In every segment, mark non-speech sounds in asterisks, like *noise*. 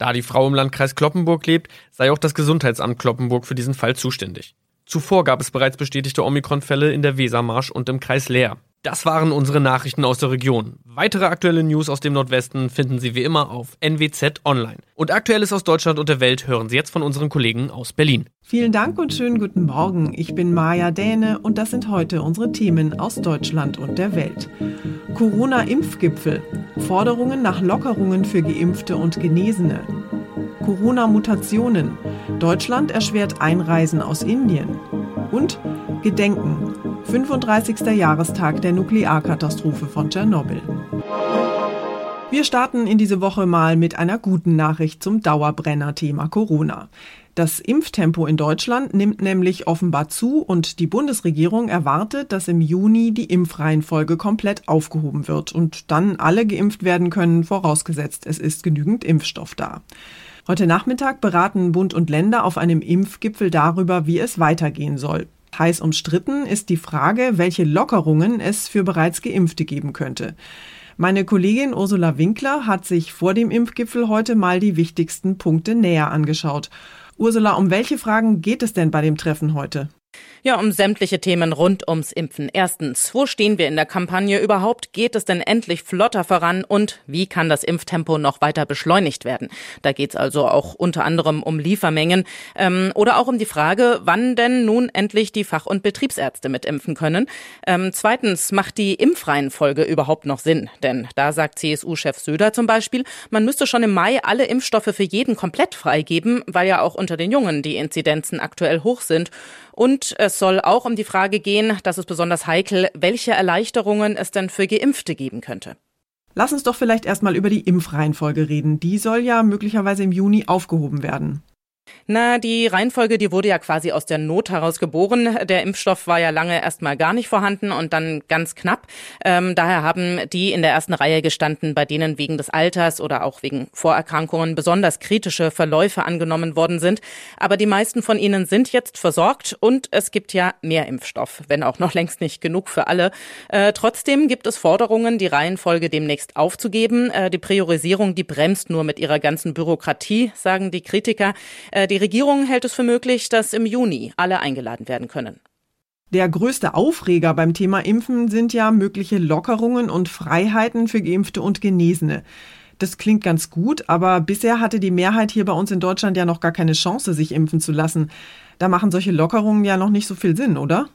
Da die Frau im Landkreis Kloppenburg lebt, sei auch das Gesundheitsamt Kloppenburg für diesen Fall zuständig. Zuvor gab es bereits bestätigte Omikron-Fälle in der Wesermarsch und im Kreis Leer. Das waren unsere Nachrichten aus der Region. Weitere aktuelle News aus dem Nordwesten finden Sie wie immer auf NWZ Online. Und Aktuelles aus Deutschland und der Welt hören Sie jetzt von unseren Kollegen aus Berlin. Vielen Dank und schönen guten Morgen. Ich bin Maja Däne und das sind heute unsere Themen aus Deutschland und der Welt. Corona-Impfgipfel. Forderungen nach Lockerungen für Geimpfte und Genesene. Corona-Mutationen. Deutschland erschwert Einreisen aus Indien. Und Gedenken. 35. Jahrestag der Nuklearkatastrophe von Tschernobyl. Wir starten in diese Woche mal mit einer guten Nachricht zum Dauerbrenner-Thema Corona. Das Impftempo in Deutschland nimmt nämlich offenbar zu und die Bundesregierung erwartet, dass im Juni die Impfreihenfolge komplett aufgehoben wird und dann alle geimpft werden können, vorausgesetzt es ist genügend Impfstoff da. Heute Nachmittag beraten Bund und Länder auf einem Impfgipfel darüber, wie es weitergehen soll. Heiß umstritten ist die Frage, welche Lockerungen es für bereits Geimpfte geben könnte. Meine Kollegin Ursula Winkler hat sich vor dem Impfgipfel heute mal die wichtigsten Punkte näher angeschaut. Ursula, um welche Fragen geht es denn bei dem Treffen heute? Ja, um sämtliche Themen rund ums Impfen. Erstens, wo stehen wir in der Kampagne überhaupt? Geht es denn endlich flotter voran? Und wie kann das Impftempo noch weiter beschleunigt werden? Da geht es also auch unter anderem um Liefermengen ähm, oder auch um die Frage, wann denn nun endlich die Fach- und Betriebsärzte mitimpfen können. Ähm, zweitens, macht die Impfreihenfolge überhaupt noch Sinn? Denn da sagt CSU-Chef Söder zum Beispiel, man müsste schon im Mai alle Impfstoffe für jeden komplett freigeben, weil ja auch unter den Jungen die Inzidenzen aktuell hoch sind. Und es soll auch um die Frage gehen, das ist besonders heikel, welche Erleichterungen es denn für Geimpfte geben könnte. Lass uns doch vielleicht erstmal über die Impfreihenfolge reden. Die soll ja möglicherweise im Juni aufgehoben werden. Na, die Reihenfolge, die wurde ja quasi aus der Not heraus geboren. Der Impfstoff war ja lange erstmal gar nicht vorhanden und dann ganz knapp. Ähm, daher haben die in der ersten Reihe gestanden, bei denen wegen des Alters oder auch wegen Vorerkrankungen besonders kritische Verläufe angenommen worden sind. Aber die meisten von ihnen sind jetzt versorgt und es gibt ja mehr Impfstoff, wenn auch noch *laughs* längst nicht genug für alle. Äh, trotzdem gibt es Forderungen, die Reihenfolge demnächst aufzugeben. Äh, die Priorisierung, die bremst nur mit ihrer ganzen Bürokratie, sagen die Kritiker. Äh, die Regierung hält es für möglich, dass im Juni alle eingeladen werden können. Der größte Aufreger beim Thema Impfen sind ja mögliche Lockerungen und Freiheiten für Geimpfte und Genesene. Das klingt ganz gut, aber bisher hatte die Mehrheit hier bei uns in Deutschland ja noch gar keine Chance, sich impfen zu lassen. Da machen solche Lockerungen ja noch nicht so viel Sinn, oder?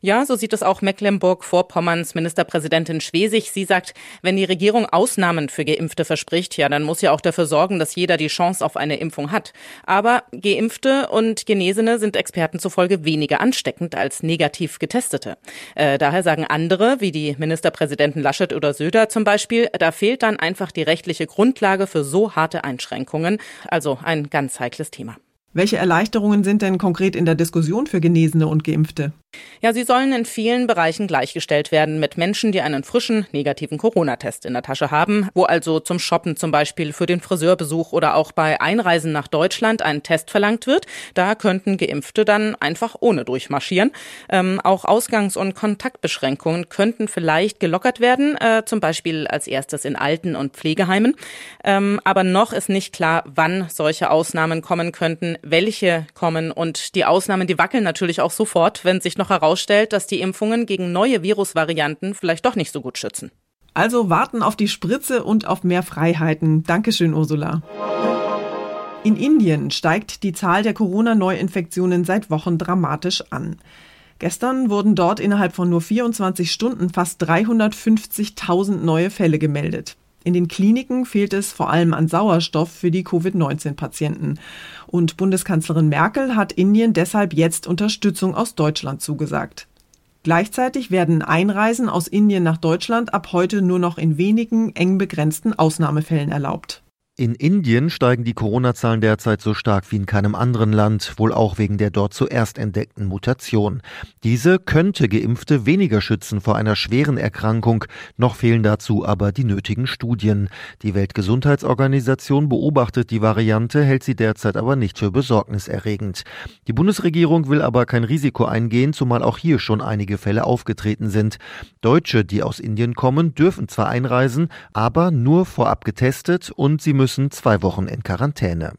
Ja, so sieht es auch Mecklenburg-Vorpommerns Ministerpräsidentin Schwesig. Sie sagt, wenn die Regierung Ausnahmen für Geimpfte verspricht, ja, dann muss sie auch dafür sorgen, dass jeder die Chance auf eine Impfung hat. Aber Geimpfte und Genesene sind Experten zufolge weniger ansteckend als negativ Getestete. Äh, daher sagen andere, wie die Ministerpräsidenten Laschet oder Söder zum Beispiel, da fehlt dann einfach die rechtliche Grundlage für so harte Einschränkungen. Also ein ganz heikles Thema. Welche Erleichterungen sind denn konkret in der Diskussion für Genesene und Geimpfte? Ja, sie sollen in vielen Bereichen gleichgestellt werden mit Menschen, die einen frischen negativen Corona-Test in der Tasche haben, wo also zum Shoppen zum Beispiel für den Friseurbesuch oder auch bei Einreisen nach Deutschland ein Test verlangt wird. Da könnten Geimpfte dann einfach ohne durchmarschieren. Ähm, auch Ausgangs- und Kontaktbeschränkungen könnten vielleicht gelockert werden, äh, zum Beispiel als erstes in Alten- und Pflegeheimen. Ähm, aber noch ist nicht klar, wann solche Ausnahmen kommen könnten, welche kommen. Und die Ausnahmen, die wackeln natürlich auch sofort, wenn sich noch herausstellt, dass die Impfungen gegen neue Virusvarianten vielleicht doch nicht so gut schützen. Also warten auf die Spritze und auf mehr Freiheiten. Dankeschön, Ursula. In Indien steigt die Zahl der Corona-Neuinfektionen seit Wochen dramatisch an. Gestern wurden dort innerhalb von nur 24 Stunden fast 350.000 neue Fälle gemeldet. In den Kliniken fehlt es vor allem an Sauerstoff für die Covid-19-Patienten. Und Bundeskanzlerin Merkel hat Indien deshalb jetzt Unterstützung aus Deutschland zugesagt. Gleichzeitig werden Einreisen aus Indien nach Deutschland ab heute nur noch in wenigen eng begrenzten Ausnahmefällen erlaubt. In Indien steigen die Corona-Zahlen derzeit so stark wie in keinem anderen Land, wohl auch wegen der dort zuerst entdeckten Mutation. Diese könnte Geimpfte weniger schützen vor einer schweren Erkrankung, noch fehlen dazu aber die nötigen Studien. Die Weltgesundheitsorganisation beobachtet die Variante, hält sie derzeit aber nicht für besorgniserregend. Die Bundesregierung will aber kein Risiko eingehen, zumal auch hier schon einige Fälle aufgetreten sind. Deutsche, die aus Indien kommen, dürfen zwar einreisen, aber nur vorab getestet und sie müssen müssen zwei Wochen in Quarantäne.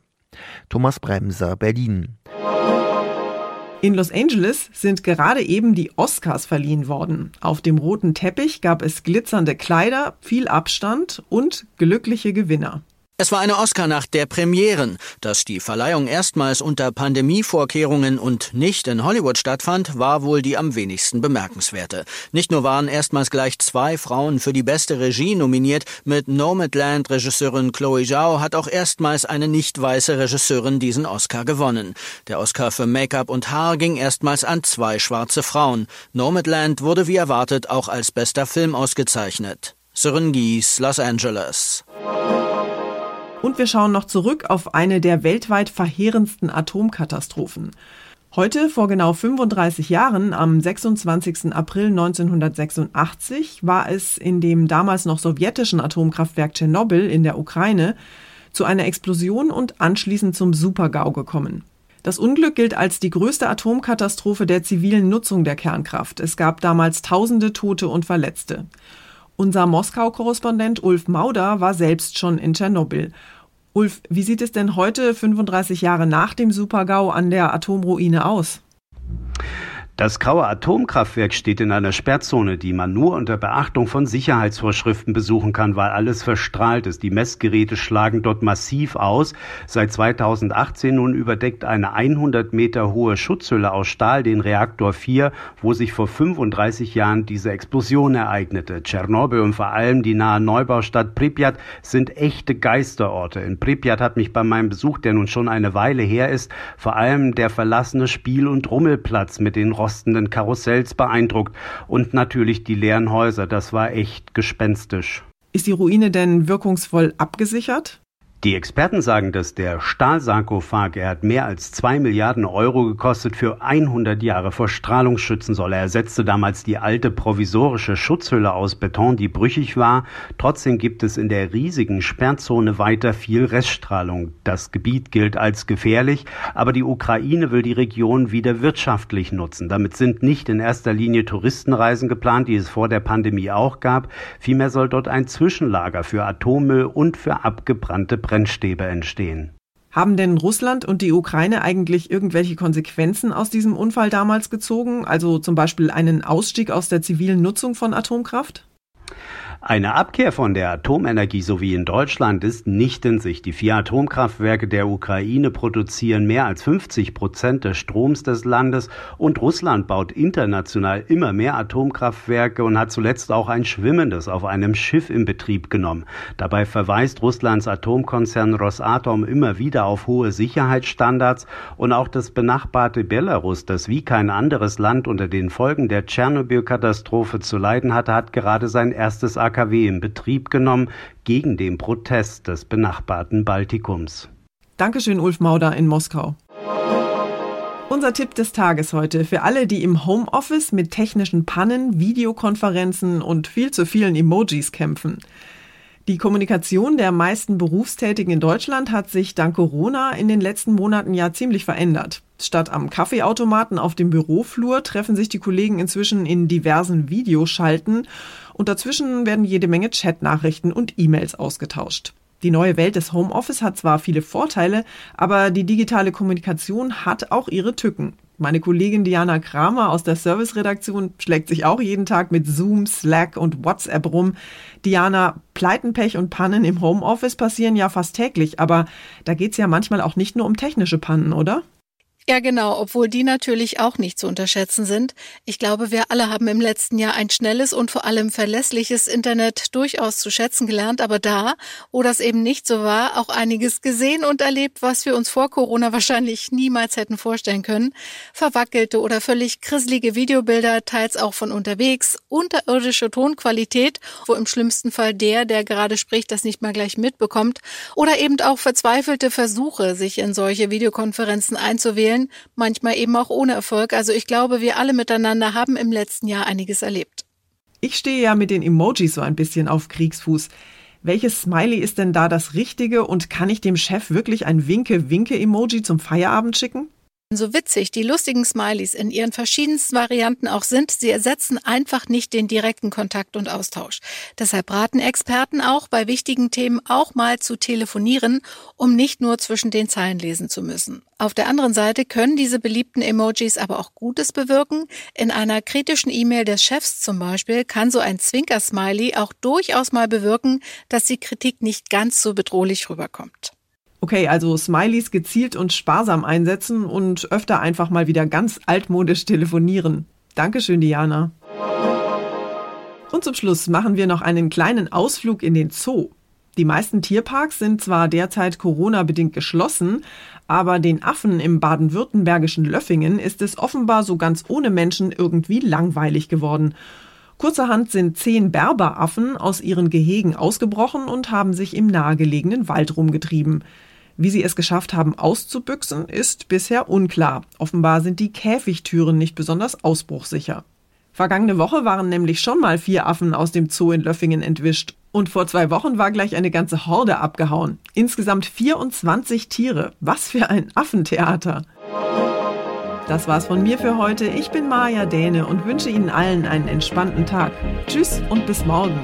Thomas Bremser, Berlin. In Los Angeles sind gerade eben die Oscars verliehen worden. Auf dem roten Teppich gab es glitzernde Kleider, viel Abstand und glückliche Gewinner. Es war eine Oscar-Nacht der Premieren. Dass die Verleihung erstmals unter Pandemievorkehrungen und nicht in Hollywood stattfand, war wohl die am wenigsten bemerkenswerte. Nicht nur waren erstmals gleich zwei Frauen für die beste Regie nominiert, mit Nomadland-Regisseurin Chloe Zhao hat auch erstmals eine nicht weiße Regisseurin diesen Oscar gewonnen. Der Oscar für Make-up und Haar ging erstmals an zwei schwarze Frauen. Nomadland wurde wie erwartet auch als bester Film ausgezeichnet. Syringies, Los Angeles. Und wir schauen noch zurück auf eine der weltweit verheerendsten Atomkatastrophen. Heute, vor genau 35 Jahren, am 26. April 1986, war es in dem damals noch sowjetischen Atomkraftwerk Tschernobyl in der Ukraine zu einer Explosion und anschließend zum Supergau gekommen. Das Unglück gilt als die größte Atomkatastrophe der zivilen Nutzung der Kernkraft. Es gab damals tausende Tote und Verletzte. Unser Moskau-Korrespondent Ulf Mauder war selbst schon in Tschernobyl. Ulf, wie sieht es denn heute, 35 Jahre nach dem Supergau, an der Atomruine aus? Das graue Atomkraftwerk steht in einer Sperrzone, die man nur unter Beachtung von Sicherheitsvorschriften besuchen kann, weil alles verstrahlt ist. Die Messgeräte schlagen dort massiv aus. Seit 2018 nun überdeckt eine 100 Meter hohe Schutzhülle aus Stahl den Reaktor 4, wo sich vor 35 Jahren diese Explosion ereignete. Tschernobyl und vor allem die nahe Neubaustadt Pripyat sind echte Geisterorte. In Pripyat hat mich bei meinem Besuch, der nun schon eine Weile her ist, vor allem der verlassene Spiel- und Rummelplatz mit den rostenden Karussells beeindruckt und natürlich die leeren Häuser. Das war echt gespenstisch. Ist die Ruine denn wirkungsvoll abgesichert? Die Experten sagen, dass der Stahlsarkophag, er hat mehr als zwei Milliarden Euro gekostet, für 100 Jahre vor Strahlung schützen soll. Er ersetzte damals die alte provisorische Schutzhülle aus Beton, die brüchig war. Trotzdem gibt es in der riesigen Sperrzone weiter viel Reststrahlung. Das Gebiet gilt als gefährlich, aber die Ukraine will die Region wieder wirtschaftlich nutzen. Damit sind nicht in erster Linie Touristenreisen geplant, die es vor der Pandemie auch gab. Vielmehr soll dort ein Zwischenlager für Atommüll und für abgebrannte Brennstäbe entstehen. Haben denn Russland und die Ukraine eigentlich irgendwelche Konsequenzen aus diesem Unfall damals gezogen? Also zum Beispiel einen Ausstieg aus der zivilen Nutzung von Atomkraft? Eine Abkehr von der Atomenergie so wie in Deutschland ist nicht in Sicht. Die vier Atomkraftwerke der Ukraine produzieren mehr als 50 Prozent des Stroms des Landes und Russland baut international immer mehr Atomkraftwerke und hat zuletzt auch ein schwimmendes auf einem Schiff in Betrieb genommen. Dabei verweist Russlands Atomkonzern Rosatom immer wieder auf hohe Sicherheitsstandards und auch das benachbarte Belarus, das wie kein anderes Land unter den Folgen der Tschernobyl-Katastrophe zu leiden hatte, hat gerade sein erstes AKW in Betrieb genommen gegen den Protest des benachbarten Baltikums. Dankeschön, Ulf Mauder in Moskau. Unser Tipp des Tages heute für alle, die im Homeoffice mit technischen Pannen, Videokonferenzen und viel zu vielen Emojis kämpfen. Die Kommunikation der meisten Berufstätigen in Deutschland hat sich dank Corona in den letzten Monaten ja ziemlich verändert. Statt am Kaffeeautomaten auf dem Büroflur treffen sich die Kollegen inzwischen in diversen Videoschalten und dazwischen werden jede Menge Chatnachrichten und E-Mails ausgetauscht. Die neue Welt des Homeoffice hat zwar viele Vorteile, aber die digitale Kommunikation hat auch ihre Tücken. Meine Kollegin Diana Kramer aus der Serviceredaktion schlägt sich auch jeden Tag mit Zoom, Slack und WhatsApp rum. Diana, Pleiten, Pech und Pannen im Homeoffice passieren ja fast täglich, aber da geht's ja manchmal auch nicht nur um technische Pannen, oder? Ja, genau, obwohl die natürlich auch nicht zu unterschätzen sind. Ich glaube, wir alle haben im letzten Jahr ein schnelles und vor allem verlässliches Internet durchaus zu schätzen gelernt, aber da, wo das eben nicht so war, auch einiges gesehen und erlebt, was wir uns vor Corona *laughs* wahrscheinlich niemals hätten vorstellen können. Verwackelte oder völlig krisselige Videobilder, teils auch von unterwegs, unterirdische Tonqualität, wo im schlimmsten Fall der, der gerade spricht, das nicht mal gleich mitbekommt, oder eben auch verzweifelte Versuche, sich in solche Videokonferenzen einzuwählen, Fällen, manchmal eben auch ohne Erfolg. Also ich glaube, wir alle miteinander haben im letzten Jahr einiges erlebt. Ich stehe ja mit den Emojis so ein bisschen auf Kriegsfuß. Welches Smiley ist denn da das Richtige und kann ich dem Chef wirklich ein Winke-Winke-Emoji zum Feierabend schicken? So witzig die lustigen Smileys in ihren verschiedensten Varianten auch sind, sie ersetzen einfach nicht den direkten Kontakt und Austausch. Deshalb raten Experten auch, bei wichtigen Themen auch mal zu telefonieren, um nicht nur zwischen den Zeilen lesen zu müssen. Auf der anderen Seite können diese beliebten Emojis aber auch Gutes bewirken. In einer kritischen E-Mail des Chefs zum Beispiel kann so ein Zwinker-Smiley auch durchaus mal bewirken, dass die Kritik nicht ganz so bedrohlich rüberkommt. Okay, also Smileys gezielt und sparsam einsetzen und öfter einfach mal wieder ganz altmodisch telefonieren. Dankeschön, Diana. Und zum Schluss machen wir noch einen kleinen Ausflug in den Zoo. Die meisten Tierparks sind zwar derzeit Corona-bedingt geschlossen, aber den Affen im baden-württembergischen Löffingen ist es offenbar so ganz ohne Menschen irgendwie langweilig geworden. Kurzerhand sind zehn Berberaffen aus ihren Gehegen ausgebrochen und haben sich im nahegelegenen Wald rumgetrieben. Wie sie es geschafft haben auszubüchsen, ist bisher unklar. Offenbar sind die Käfigtüren nicht besonders ausbruchsicher. Vergangene Woche waren nämlich schon mal vier Affen aus dem Zoo in Löffingen entwischt. Und vor zwei Wochen war gleich eine ganze Horde abgehauen. Insgesamt 24 Tiere. Was für ein Affentheater. Das war's von mir für heute. Ich bin Maja Däne und wünsche Ihnen allen einen entspannten Tag. Tschüss und bis morgen.